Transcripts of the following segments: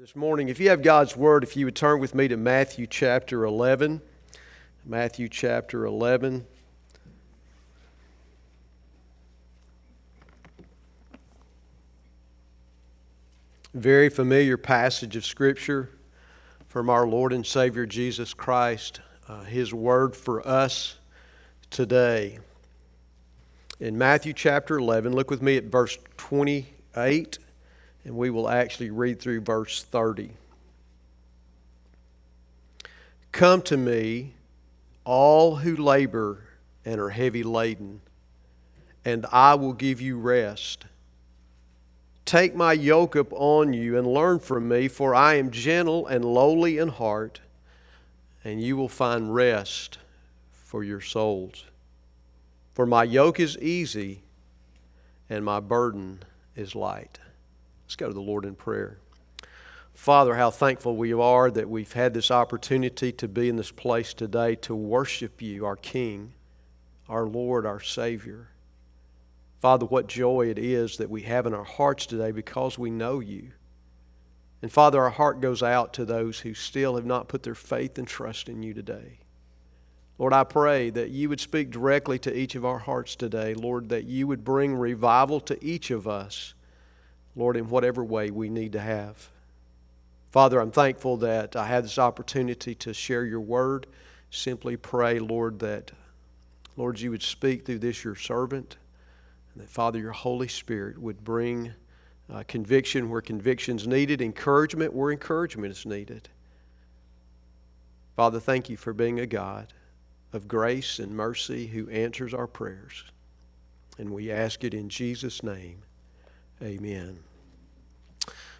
this morning. If you have God's Word, if you would turn with me to Matthew chapter 11. Matthew chapter 11. Very familiar passage of Scripture from our Lord and Savior Jesus Christ, uh, His Word for us today. In Matthew chapter 11, look with me at verse 28 and we will actually read through verse 30. Come to me, all who labor and are heavy laden, and I will give you rest. Take my yoke upon you and learn from me, for I am gentle and lowly in heart, and you will find rest for your souls. For my yoke is easy and my burden is light. Let's go to the Lord in prayer. Father, how thankful we are that we've had this opportunity to be in this place today to worship you, our King, our Lord, our Savior. Father, what joy it is that we have in our hearts today because we know you. And Father, our heart goes out to those who still have not put their faith and trust in you today. Lord, I pray that you would speak directly to each of our hearts today. Lord, that you would bring revival to each of us Lord, in whatever way we need to have. Father, I'm thankful that I had this opportunity to share your word. Simply pray, Lord, that, Lord, you would speak through this, your servant, and that, Father, your Holy Spirit would bring uh, conviction where conviction's needed, encouragement where encouragement is needed. Father, thank you for being a God of grace and mercy who answers our prayers. And we ask it in Jesus' name. Amen.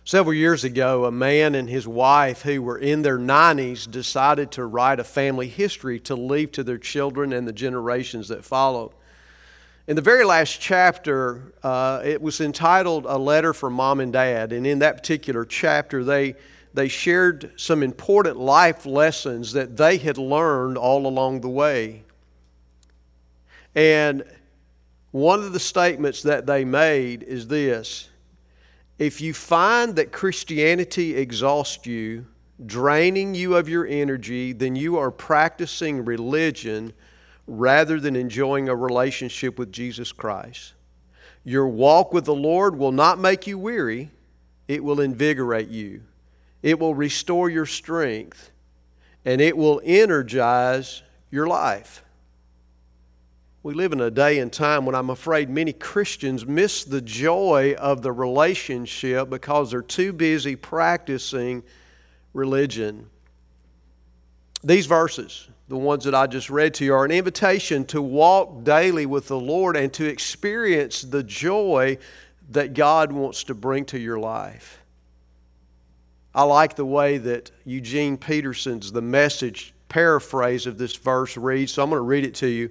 Several years ago, a man and his wife who were in their 90s decided to write a family history to leave to their children and the generations that followed. In the very last chapter, uh, it was entitled A Letter from Mom and Dad. And in that particular chapter, they, they shared some important life lessons that they had learned all along the way. And one of the statements that they made is this If you find that Christianity exhausts you, draining you of your energy, then you are practicing religion rather than enjoying a relationship with Jesus Christ. Your walk with the Lord will not make you weary, it will invigorate you, it will restore your strength, and it will energize your life. We live in a day and time when I'm afraid many Christians miss the joy of the relationship because they're too busy practicing religion. These verses, the ones that I just read to you, are an invitation to walk daily with the Lord and to experience the joy that God wants to bring to your life. I like the way that Eugene Peterson's The Message paraphrase of this verse reads, so I'm going to read it to you.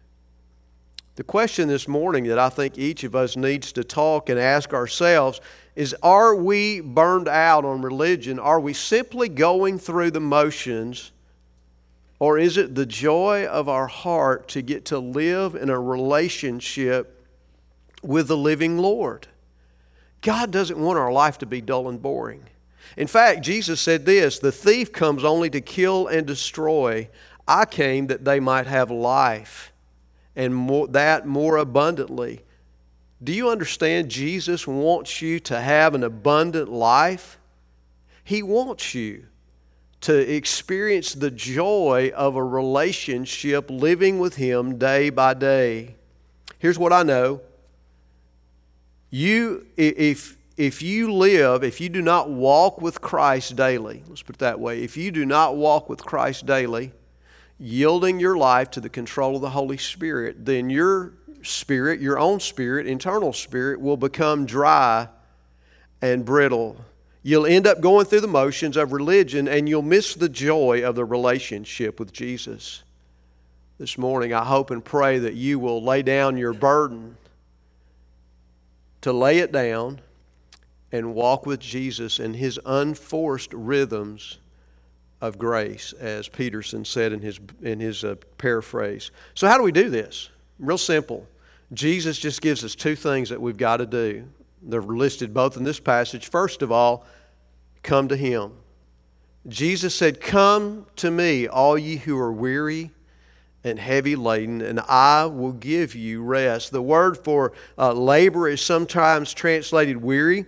The question this morning that I think each of us needs to talk and ask ourselves is are we burned out on religion? Are we simply going through the motions? Or is it the joy of our heart to get to live in a relationship with the living Lord? God doesn't want our life to be dull and boring. In fact, Jesus said this The thief comes only to kill and destroy. I came that they might have life, and more, that more abundantly. Do you understand? Jesus wants you to have an abundant life. He wants you to experience the joy of a relationship living with Him day by day. Here's what I know. You, if, if you live, if you do not walk with Christ daily, let's put it that way, if you do not walk with Christ daily, yielding your life to the control of the Holy Spirit, then your spirit, your own spirit, internal spirit, will become dry and brittle. You'll end up going through the motions of religion and you'll miss the joy of the relationship with Jesus. this morning, I hope and pray that you will lay down your burden, to lay it down and walk with Jesus in his unforced rhythms of grace, as Peterson said in his, in his uh, paraphrase. So, how do we do this? Real simple. Jesus just gives us two things that we've got to do. They're listed both in this passage. First of all, come to Him. Jesus said, Come to me, all ye who are weary and heavy laden, and I will give you rest. The word for uh, labor is sometimes translated weary.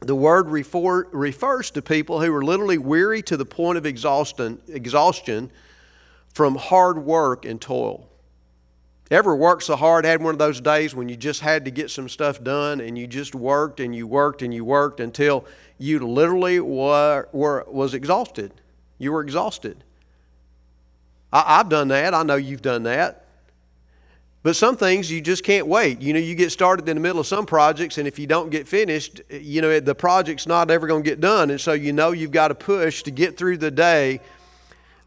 The word refer, refers to people who are literally weary to the point of exhaustion, exhaustion from hard work and toil. Ever worked so hard, had one of those days when you just had to get some stuff done and you just worked and you worked and you worked until you literally were, were was exhausted. You were exhausted. I, I've done that. I know you've done that. But some things you just can't wait. You know, you get started in the middle of some projects, and if you don't get finished, you know, the project's not ever going to get done. And so you know you've got to push to get through the day.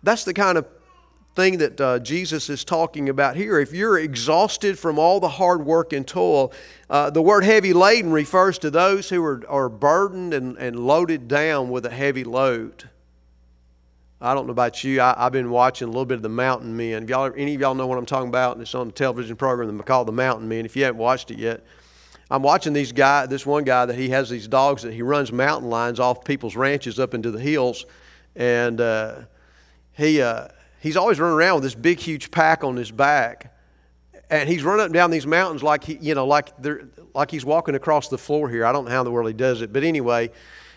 That's the kind of thing that uh, Jesus is talking about here. If you're exhausted from all the hard work and toil, uh, the word heavy laden refers to those who are, are burdened and, and loaded down with a heavy load. I don't know about you. I, have been watching a little bit of the Mountain Men. If y'all, any of y'all know what I'm talking about? It's on the television program called The Mountain Men. If you haven't watched it yet, I'm watching these guy, this one guy that he has these dogs that he runs mountain lions off people's ranches up into the hills, and uh, he uh, he's always running around with this big huge pack on his back, and he's running up and down these mountains like he you know like they're like he's walking across the floor here. I don't know how in the world he does it, but anyway,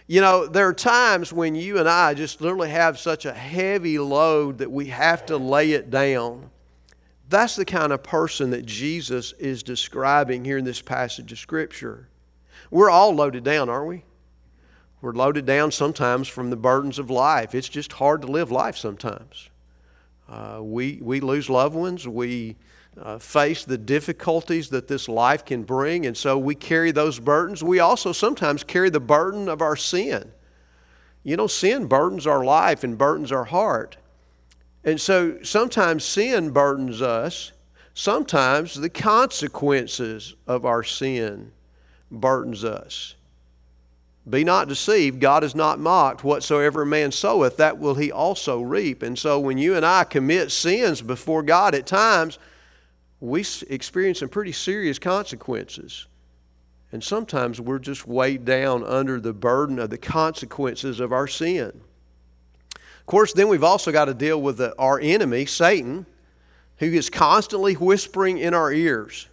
you know, there are times when you and I just literally have such a heavy load that we have to lay it down. That's the kind of person that Jesus is describing here in this passage of Scripture. We're all loaded down, aren't we? We're loaded down sometimes from the burdens of life. It's just hard to live life sometimes. Uh, we, we lose loved ones. We uh, face the difficulties that this life can bring, and so we carry those burdens. We also sometimes carry the burden of our sin. You know, sin burdens our life and burdens our heart. And so sometimes sin burdens us. Sometimes the consequences of our sin burdens us. Be not deceived, God is not mocked. Whatsoever a man soweth, that will he also reap. And so when you and I commit sins before God at times, we experience some pretty serious consequences. And sometimes we're just weighed down under the burden of the consequences of our sin. Of course, then we've also got to deal with the, our enemy, Satan, who is constantly whispering in our ears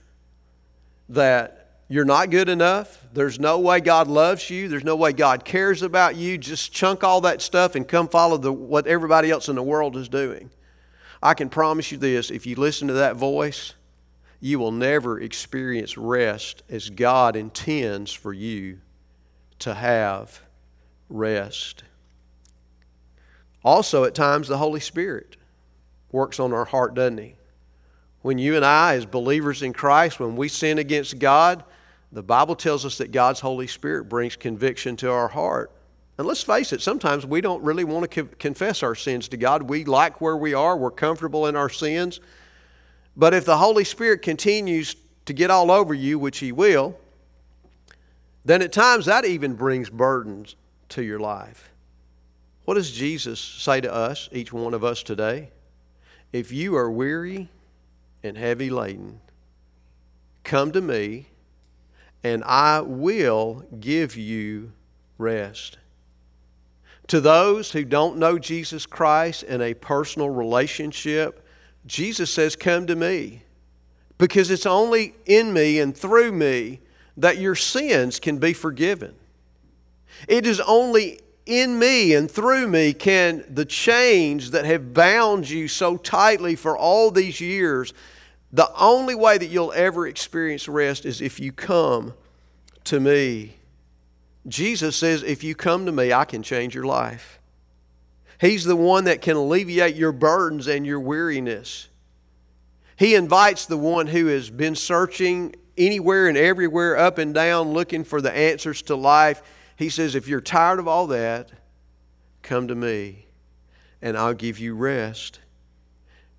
that you're not good enough. There's no way God loves you. There's no way God cares about you. Just chunk all that stuff and come follow the, what everybody else in the world is doing. I can promise you this if you listen to that voice, you will never experience rest as God intends for you to have rest. Also, at times, the Holy Spirit works on our heart, doesn't He? When you and I, as believers in Christ, when we sin against God, the Bible tells us that God's Holy Spirit brings conviction to our heart. And let's face it, sometimes we don't really want to confess our sins to God. We like where we are, we're comfortable in our sins. But if the Holy Spirit continues to get all over you, which He will, then at times that even brings burdens to your life. What does Jesus say to us, each one of us today? If you are weary and heavy laden, come to me, and I will give you rest. To those who don't know Jesus Christ in a personal relationship, Jesus says, Come to me. Because it's only in me and through me that your sins can be forgiven. It is only in me and through me can the chains that have bound you so tightly for all these years, the only way that you'll ever experience rest is if you come to me. Jesus says, If you come to me, I can change your life. He's the one that can alleviate your burdens and your weariness. He invites the one who has been searching anywhere and everywhere, up and down, looking for the answers to life. He says, If you're tired of all that, come to me and I'll give you rest.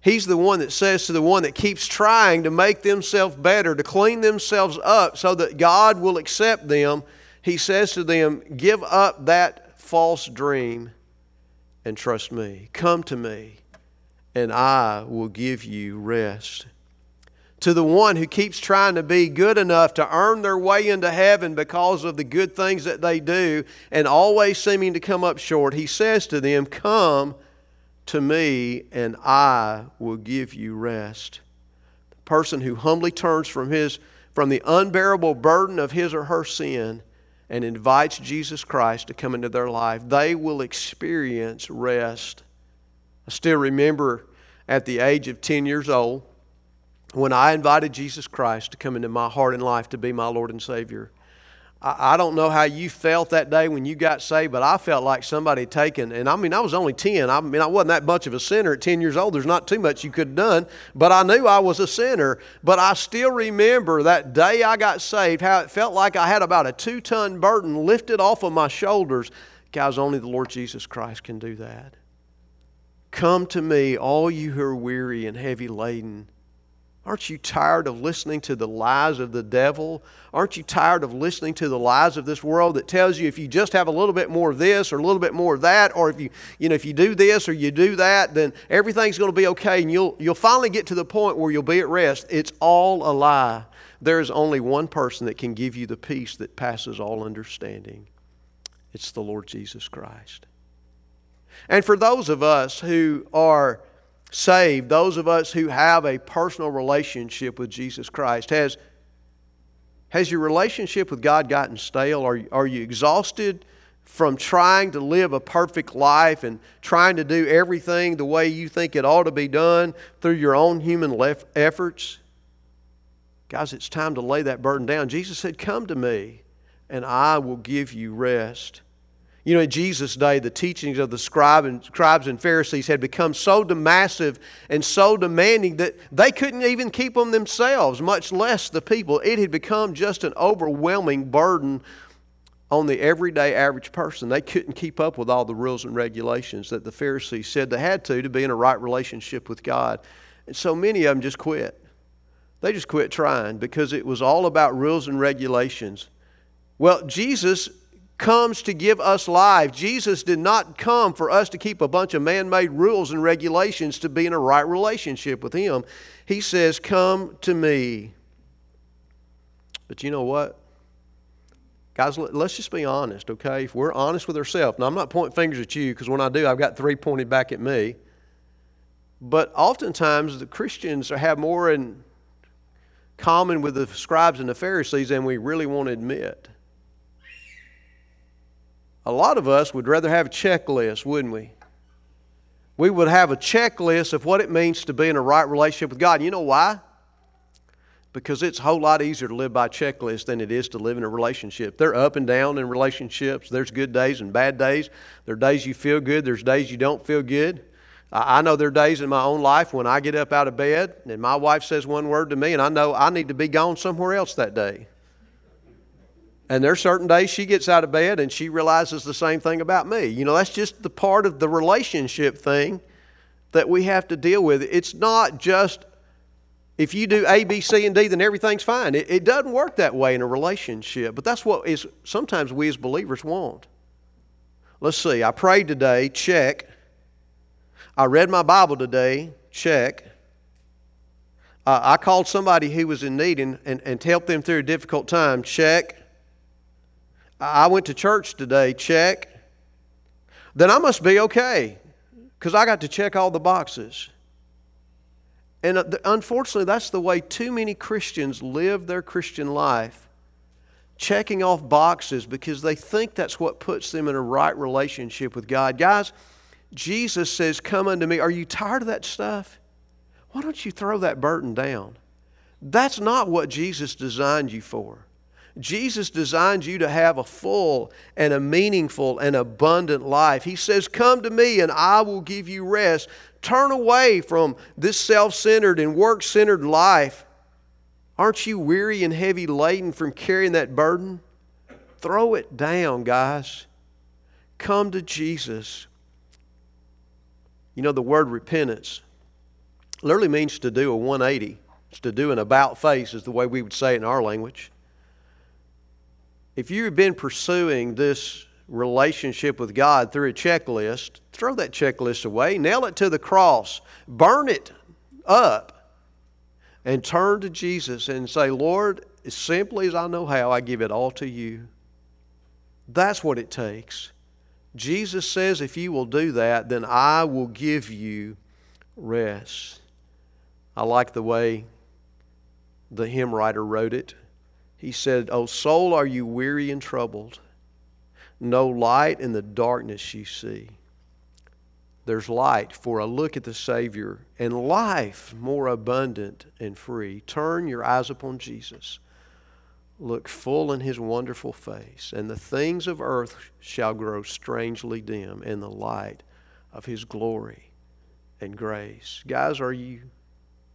He's the one that says to the one that keeps trying to make themselves better, to clean themselves up so that God will accept them. He says to them, Give up that false dream and trust me. Come to me, and I will give you rest. To the one who keeps trying to be good enough to earn their way into heaven because of the good things that they do and always seeming to come up short, he says to them, Come to me, and I will give you rest. The person who humbly turns from, his, from the unbearable burden of his or her sin and invites Jesus Christ to come into their life, they will experience rest. I still remember at the age of 10 years old when I invited Jesus Christ to come into my heart and life to be my Lord and Savior. I, don't know how you felt that day when you got saved, but I felt like somebody taken, and I mean, I was only 10. I mean, I wasn't that much of a sinner at 10 years old. There's not too much you could have done, but I knew I was a sinner. But I still remember that day I got saved, how it felt like I had about a two ton burden lifted off of my shoulders. Guys, only the Lord Jesus Christ can do that. Come to me, all you who are weary and heavy laden Aren't you tired of listening to the lies of the devil? Aren't you tired of listening to the lies of this world that tells you if you just have a little bit more of this or a little bit more of that, or if you, you know, if you do this or you do that, then everything's going to be okay and you'll, you'll finally get to the point where you'll be at rest? It's all a lie. There is only one person that can give you the peace that passes all understanding. It's the Lord Jesus Christ. And for those of us who are saved, those of us who have a personal relationship with Jesus Christ, has, has your relationship with God gotten stale? Are, are you exhausted from trying to live a perfect life and trying to do everything the way you think it ought to be done through your own human efforts? Guys, it's time to lay that burden down. Jesus said, Come to me, and I will give you rest. You know, in Jesus' day, the teachings of the scribe and, scribes and Pharisees had become so massive and so demanding that they couldn't even keep them themselves, much less the people. It had become just an overwhelming burden on the everyday average person. They couldn't keep up with all the rules and regulations that the Pharisees said they had to to be in a right relationship with God. And so many of them just quit. They just quit trying because it was all about rules and regulations. Well, Jesus comes to give us life. Jesus did not come for us to keep a bunch of man made rules and regulations to be in a right relationship with Him. He says, Come to me. But you know what? Guys, let's just be honest, okay? If we're honest with ourselves, now I'm not pointing fingers at you because when I do, I've got three pointed back at me. But oftentimes, the Christians have more in common with the scribes and the Pharisees than we really want to admit. A lot of us would rather have a checklist, wouldn't we? We would have a checklist of what it means to be in a right relationship with God. You know why? Because it's a whole lot easier to live by checklist than it is to live in a relationship. They're up and down in relationships. There's good days and bad days. There are days you feel good, there's days you don't feel good. I know there are days in my own life when I get up out of bed and my wife says one word to me, and I know I need to be gone somewhere else that day. And there are certain days she gets out of bed and she realizes the same thing about me. You know, that's just the part of the relationship thing that we have to deal with. It's not just if you do A, B, C, and D, then everything's fine. It, it doesn't work that way in a relationship, but that's what is sometimes we as believers want. Let's see. I prayed today, check. I read my Bible today, check. Uh, I called somebody who was in need and, and, and helped them through a difficult time, check. I went to church today, check. Then I must be okay because I got to check all the boxes. And uh, unfortunately, that's the way too many Christians live their Christian life, checking off boxes because they think that's what puts them in a right relationship with God. Guys, Jesus says, Come unto me. Are you tired of that stuff? Why don't you throw that burden down? That's not what Jesus designed you for. Jesus designed you to have a full and a meaningful and abundant life. He says, Come to me and I will give you rest. Turn away from this self centered and work centered life. Aren't you weary and heavy laden from carrying that burden? Throw it down, guys. Come to Jesus. You know, the word repentance literally means to do a 180. It's to do an about face, is the way we would say it in our language. If you've been pursuing this relationship with God through a checklist, throw that checklist away, nail it to the cross, burn it up, and turn to Jesus and say, Lord, as simply as I know how, I give it all to you. That's what it takes. Jesus says, if you will do that, then I will give you rest. I like the way the hymn writer wrote it. He said, O soul, are you weary and troubled? No light in the darkness you see. There's light for a look at the Savior and life more abundant and free. Turn your eyes upon Jesus. Look full in his wonderful face, and the things of earth shall grow strangely dim in the light of his glory and grace. Guys, are you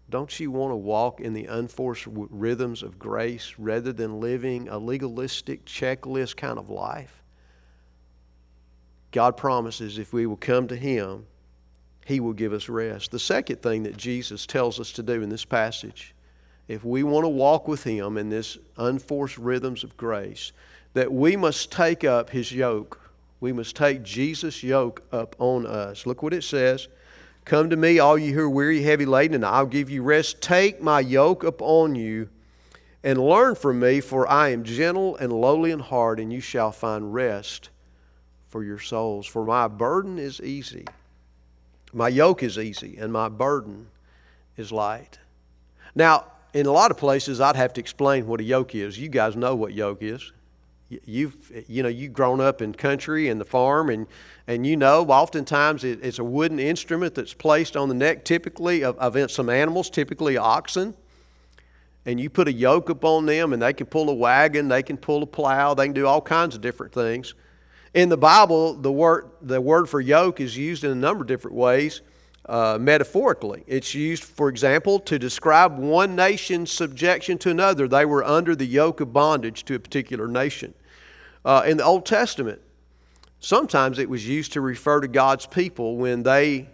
don't you want to walk in the unforced rhythms of grace rather than living a legalistic checklist kind of life? God promises if we will come to Him, He will give us rest. The second thing that Jesus tells us to do in this passage, if we want to walk with Him in this unforced rhythms of grace, that we must take up His yoke. We must take Jesus' yoke up on us. Look what it says Come to me, all you who are weary, heavy laden, and I'll give you rest. Take my yoke upon you and learn from me, for I am gentle and lowly in heart, and you shall find rest for your souls. For my burden is easy. My yoke is easy, and my burden is light. Now, in a lot of places, I'd have to explain what a yoke is. You guys know what yoke is you've you know you've grown up in country and the farm and and you know oftentimes it, it's a wooden instrument that's placed on the neck typically of, of some animals typically oxen. And you put a yoke upon them and they can pull a wagon they can pull a plow they can do all kinds of different things. In the bible the word the word for yoke is used in a number of different ways uh, metaphorically. It's used, for example, to describe one nation's subjection to another. They were under the yoke of bondage to a particular nation. Uh, in the Old Testament, sometimes it was used to refer to God's people when they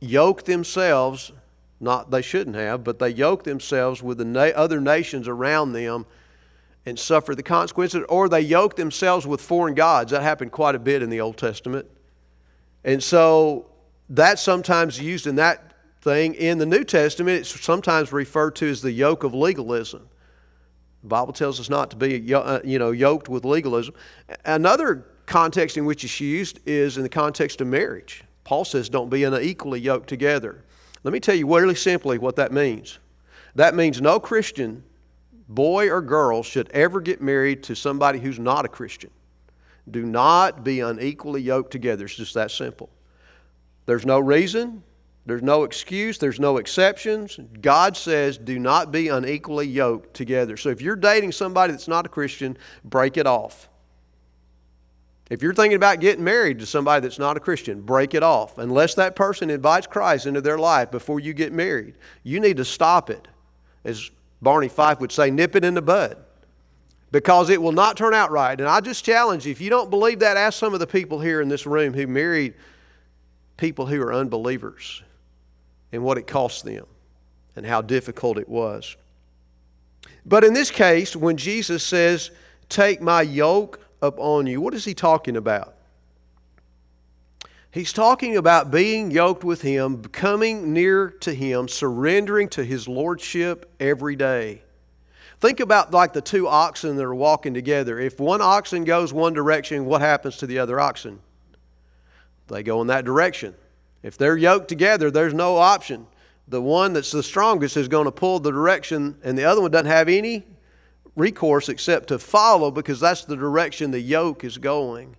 yoked themselves, not they shouldn't have, but they yoked themselves with the na- other nations around them and suffered the consequences, or they yoked themselves with foreign gods. That happened quite a bit in the Old Testament. And so that's sometimes used in that thing. In the New Testament, it's sometimes referred to as the yoke of legalism. The Bible tells us not to be, uh, you know, yoked with legalism. Another context in which it's used is in the context of marriage. Paul says, "Don't be unequally yoked together." Let me tell you really simply what that means. That means no Christian boy or girl should ever get married to somebody who's not a Christian. Do not be unequally yoked together. It's just that simple. There's no reason, there's no excuse, there's no exceptions. God says, do not be unequally yoked together. So if you're dating somebody that's not a Christian, break it off. If you're thinking about getting married to somebody that's not a Christian, break it off. Unless that person invites Christ into their life before you get married, you need to stop it. As Barney Fife would say, nip it in the bud because it will not turn out right. And I just challenge you if you don't believe that, ask some of the people here in this room who married people who are unbelievers and what it cost them and how difficult it was. But in this case, when Jesus says, Take my yoke upon you, what is he talking about? He's talking about being yoked with Him, coming near to Him, surrendering to His Lordship every day. Think about like the two oxen that are walking together. If one oxen goes one direction, what happens to the other oxen? They go in that direction. If they're yoked together, there's no option. The one that's the strongest is going to pull the direction, and the other one doesn't have any recourse except to follow because that's the direction the yoke is going.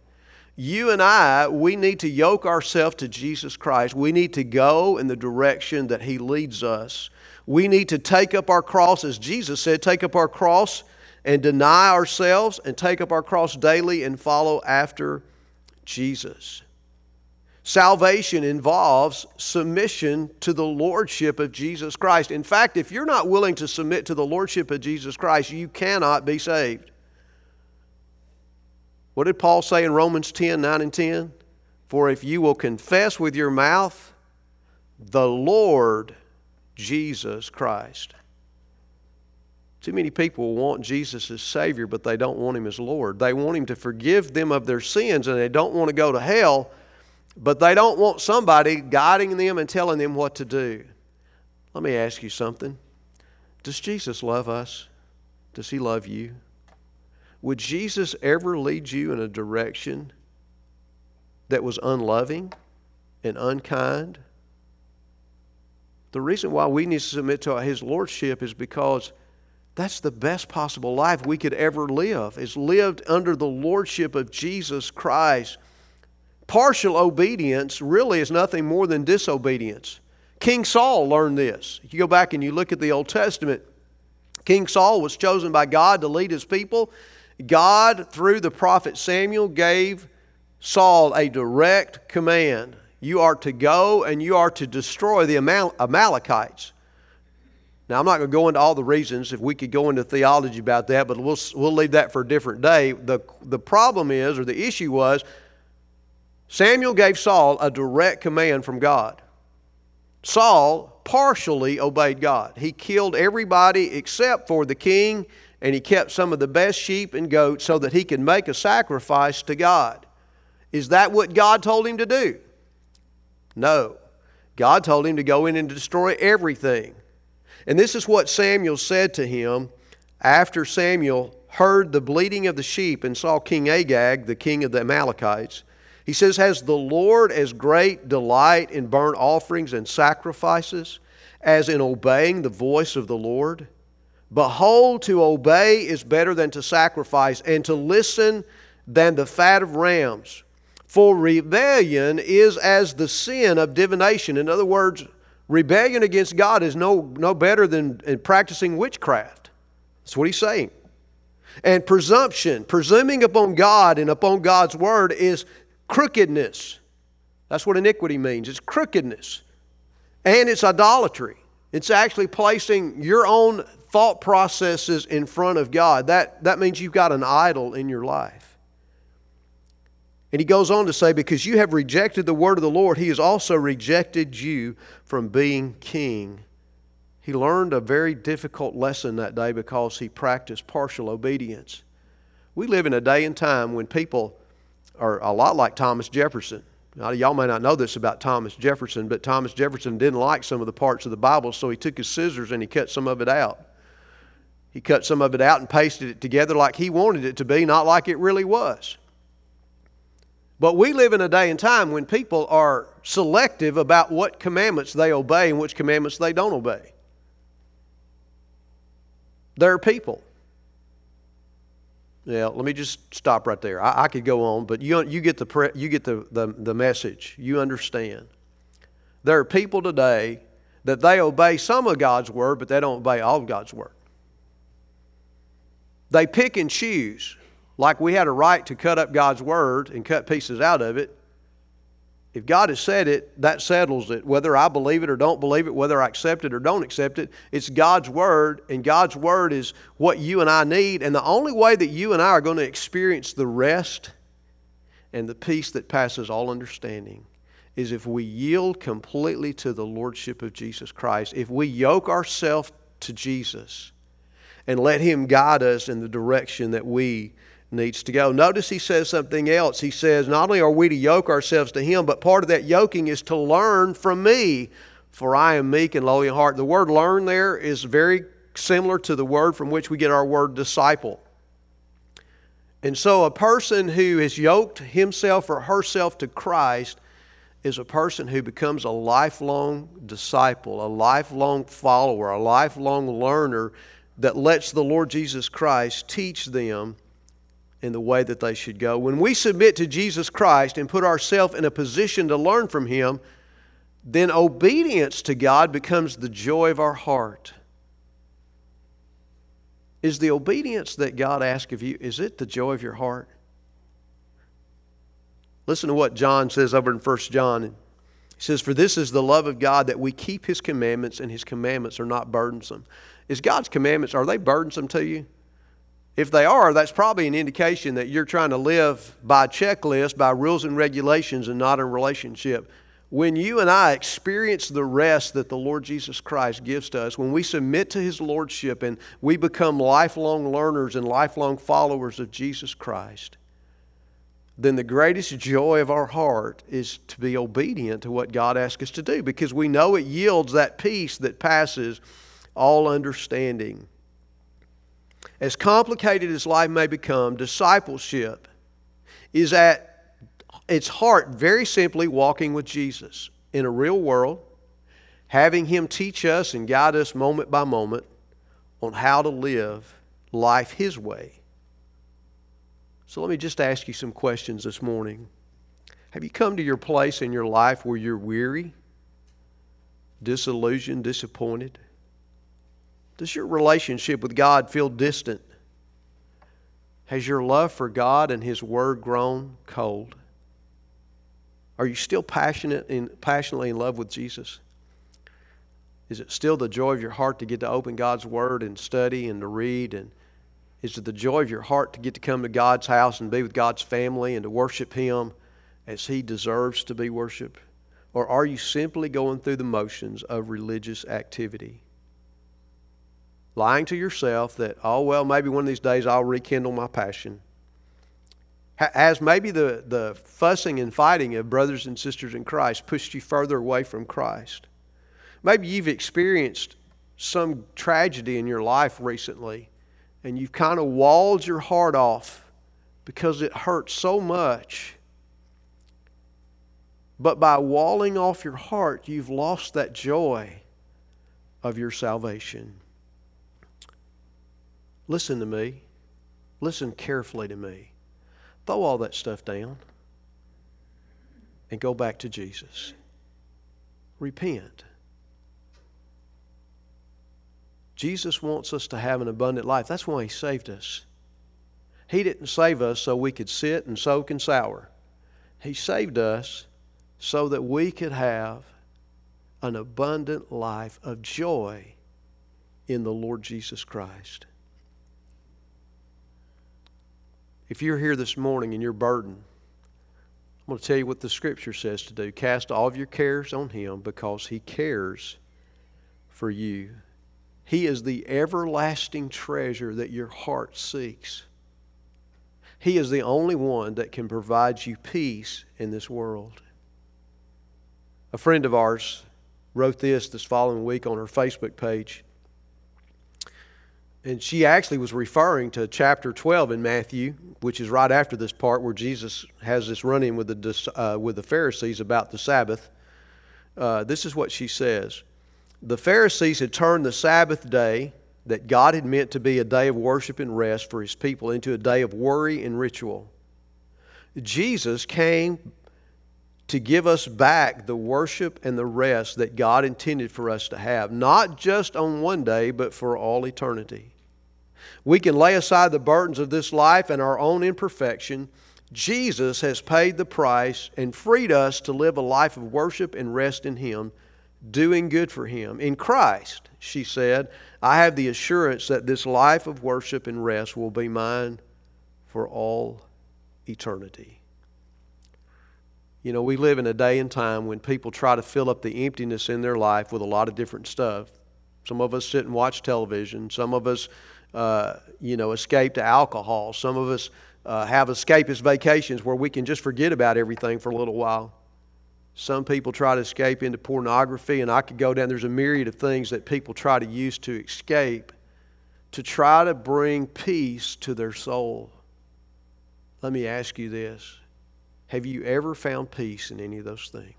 You and I, we need to yoke ourselves to Jesus Christ. We need to go in the direction that He leads us. We need to take up our cross, as Jesus said, take up our cross and deny ourselves and take up our cross daily and follow after Jesus. Salvation involves submission to the Lordship of Jesus Christ. In fact, if you're not willing to submit to the Lordship of Jesus Christ, you cannot be saved. What did Paul say in Romans 10 9 and 10? For if you will confess with your mouth the Lord Jesus Christ. Too many people want Jesus as Savior, but they don't want Him as Lord. They want Him to forgive them of their sins, and they don't want to go to hell, but they don't want somebody guiding them and telling them what to do. Let me ask you something Does Jesus love us? Does He love you? Would Jesus ever lead you in a direction that was unloving and unkind? The reason why we need to submit to His Lordship is because that's the best possible life we could ever live, is lived under the Lordship of Jesus Christ. Partial obedience really is nothing more than disobedience. King Saul learned this. If you go back and you look at the Old Testament, King Saul was chosen by God to lead his people. God, through the prophet Samuel, gave Saul a direct command. You are to go and you are to destroy the Amalekites. Now, I'm not going to go into all the reasons. If we could go into theology about that, but we'll, we'll leave that for a different day. The, the problem is, or the issue was, Samuel gave Saul a direct command from God. Saul partially obeyed God. He killed everybody except for the king, and he kept some of the best sheep and goats so that he could make a sacrifice to God. Is that what God told him to do? No. God told him to go in and destroy everything. And this is what Samuel said to him after Samuel heard the bleating of the sheep and saw King Agag, the king of the Amalekites. He says, Has the Lord as great delight in burnt offerings and sacrifices as in obeying the voice of the Lord? Behold, to obey is better than to sacrifice, and to listen than the fat of rams. For rebellion is as the sin of divination. In other words, Rebellion against God is no, no better than practicing witchcraft. That's what he's saying. And presumption, presuming upon God and upon God's word, is crookedness. That's what iniquity means it's crookedness. And it's idolatry. It's actually placing your own thought processes in front of God. That, that means you've got an idol in your life. And he goes on to say, Because you have rejected the word of the Lord, he has also rejected you from being king. He learned a very difficult lesson that day because he practiced partial obedience. We live in a day and time when people are a lot like Thomas Jefferson. Now, y'all may not know this about Thomas Jefferson, but Thomas Jefferson didn't like some of the parts of the Bible, so he took his scissors and he cut some of it out. He cut some of it out and pasted it together like he wanted it to be, not like it really was. But we live in a day and time when people are selective about what commandments they obey and which commandments they don't obey. There are people. Yeah, let me just stop right there. I, I could go on, but you, you get, the, you get the, the, the message. You understand. There are people today that they obey some of God's word, but they don't obey all of God's word. They pick and choose like we had a right to cut up God's word and cut pieces out of it, if God has said it, that settles it. Whether I believe it or don't believe it, whether I accept it or don't accept it, it's God's Word, and God's Word is what you and I need. And the only way that you and I are going to experience the rest and the peace that passes all understanding is if we yield completely to the Lordship of Jesus Christ, if we yoke ourselves to Jesus and let Him guide us in the direction that we needs to go. Notice he says something else. He says, Not only are we to yoke ourselves to him, but part of that yoking is to learn from me, for I am meek and lowly in heart. The word learn there is very similar to the word from which we get our word disciple. And so a person who has yoked himself or herself to Christ is a person who becomes a lifelong disciple, a lifelong follower, a lifelong learner that lets the Lord Jesus Christ teach them in the way that they should go. When we submit to Jesus Christ and put ourselves in a position to learn from Him, then obedience to God becomes the joy of our heart. Is the obedience that God asks of you, is it the joy of your heart? Listen to what John says over in 1 John. He says, For this is the love of God that we keep His commandments, and His commandments are not burdensome. Is God's commandments, are they burdensome to you? If they are, that's probably an indication that you're trying to live by checklist, by rules and regulations, and not in relationship When you and I experience the rest that the Lord Jesus Christ gives to us, when we submit to His Lordship and we become lifelong learners and lifelong followers of Jesus Christ, then the greatest joy of our heart is to be obedient to what God asks us to do because we know it yields that peace that passes all understanding. As complicated as life may become, discipleship is at its heart very simply walking with Jesus in a real world, having Him teach us and guide us moment by moment on how to live life His way. So let me just ask you some questions this morning. Have you come to your place in your life where you're weary, disillusioned, disappointed? Does your relationship with God feel distant? Has your love for God and His Word grown cold? Are you still passionate in, passionately in love with Jesus? Is it still the joy of your heart to get to open God's Word and study and to read? And is it the joy of your heart to get to come to God's house and be with God's family and to worship Him as He deserves to be worshiped? Or are you simply going through the motions of religious activity? Lying to yourself that, oh, well, maybe one of these days I'll rekindle my passion has maybe the, the fussing and fighting of brothers and sisters in Christ pushed you further away from Christ? Maybe you've experienced some tragedy in your life recently and you've kind of walled your heart off because it hurts so much. But by walling off your heart, you've lost that joy of your salvation. Listen to me. Listen carefully to me. Throw all that stuff down and go back to Jesus. Repent. Jesus wants us to have an abundant life. That's why He saved us. He didn't save us so we could sit and soak and sour. He saved us so that we could have an abundant life of joy in the Lord Jesus Christ. If you're here this morning and you're burdened, I'm going to tell you what the Scripture says to do. Cast all of your cares on Him because He cares for you. He is the everlasting treasure that your heart seeks. He is the only one that can provide you peace in this world. A friend of ours wrote this this following week on her Facebook page. And she actually was referring to chapter 12 in Matthew, which is right after this part where Jesus has this run in with the, uh, with the Pharisees about the Sabbath. Uh, this is what she says The Pharisees had turned the Sabbath day that God had meant to be a day of worship and rest for his people into a day of worry and ritual. Jesus came to give us back the worship and the rest that God intended for us to have, not just on one day, but for all eternity. We can lay aside the burdens of this life and our own imperfection. Jesus has paid the price and freed us to live a life of worship and rest in Him, doing good for Him. In Christ, she said, I have the assurance that this life of worship and rest will be mine for all eternity. You know, we live in a day and time when people try to fill up the emptiness in their life with a lot of different stuff. Some of us sit and watch television. Some of us, uh, you know, escape to alcohol. Some of us uh, have escapist vacations where we can just forget about everything for a little while. Some people try to escape into pornography, and I could go down. There's a myriad of things that people try to use to escape, to try to bring peace to their soul. Let me ask you this have you ever found peace in any of those things?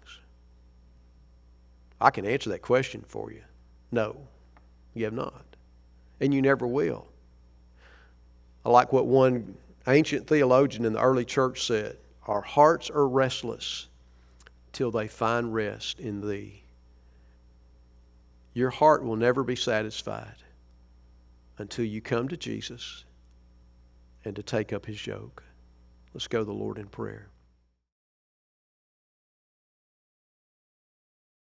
I can answer that question for you. No, you have not. And you never will. I like what one ancient theologian in the early church said Our hearts are restless till they find rest in Thee. Your heart will never be satisfied until you come to Jesus and to take up His yoke. Let's go to the Lord in prayer.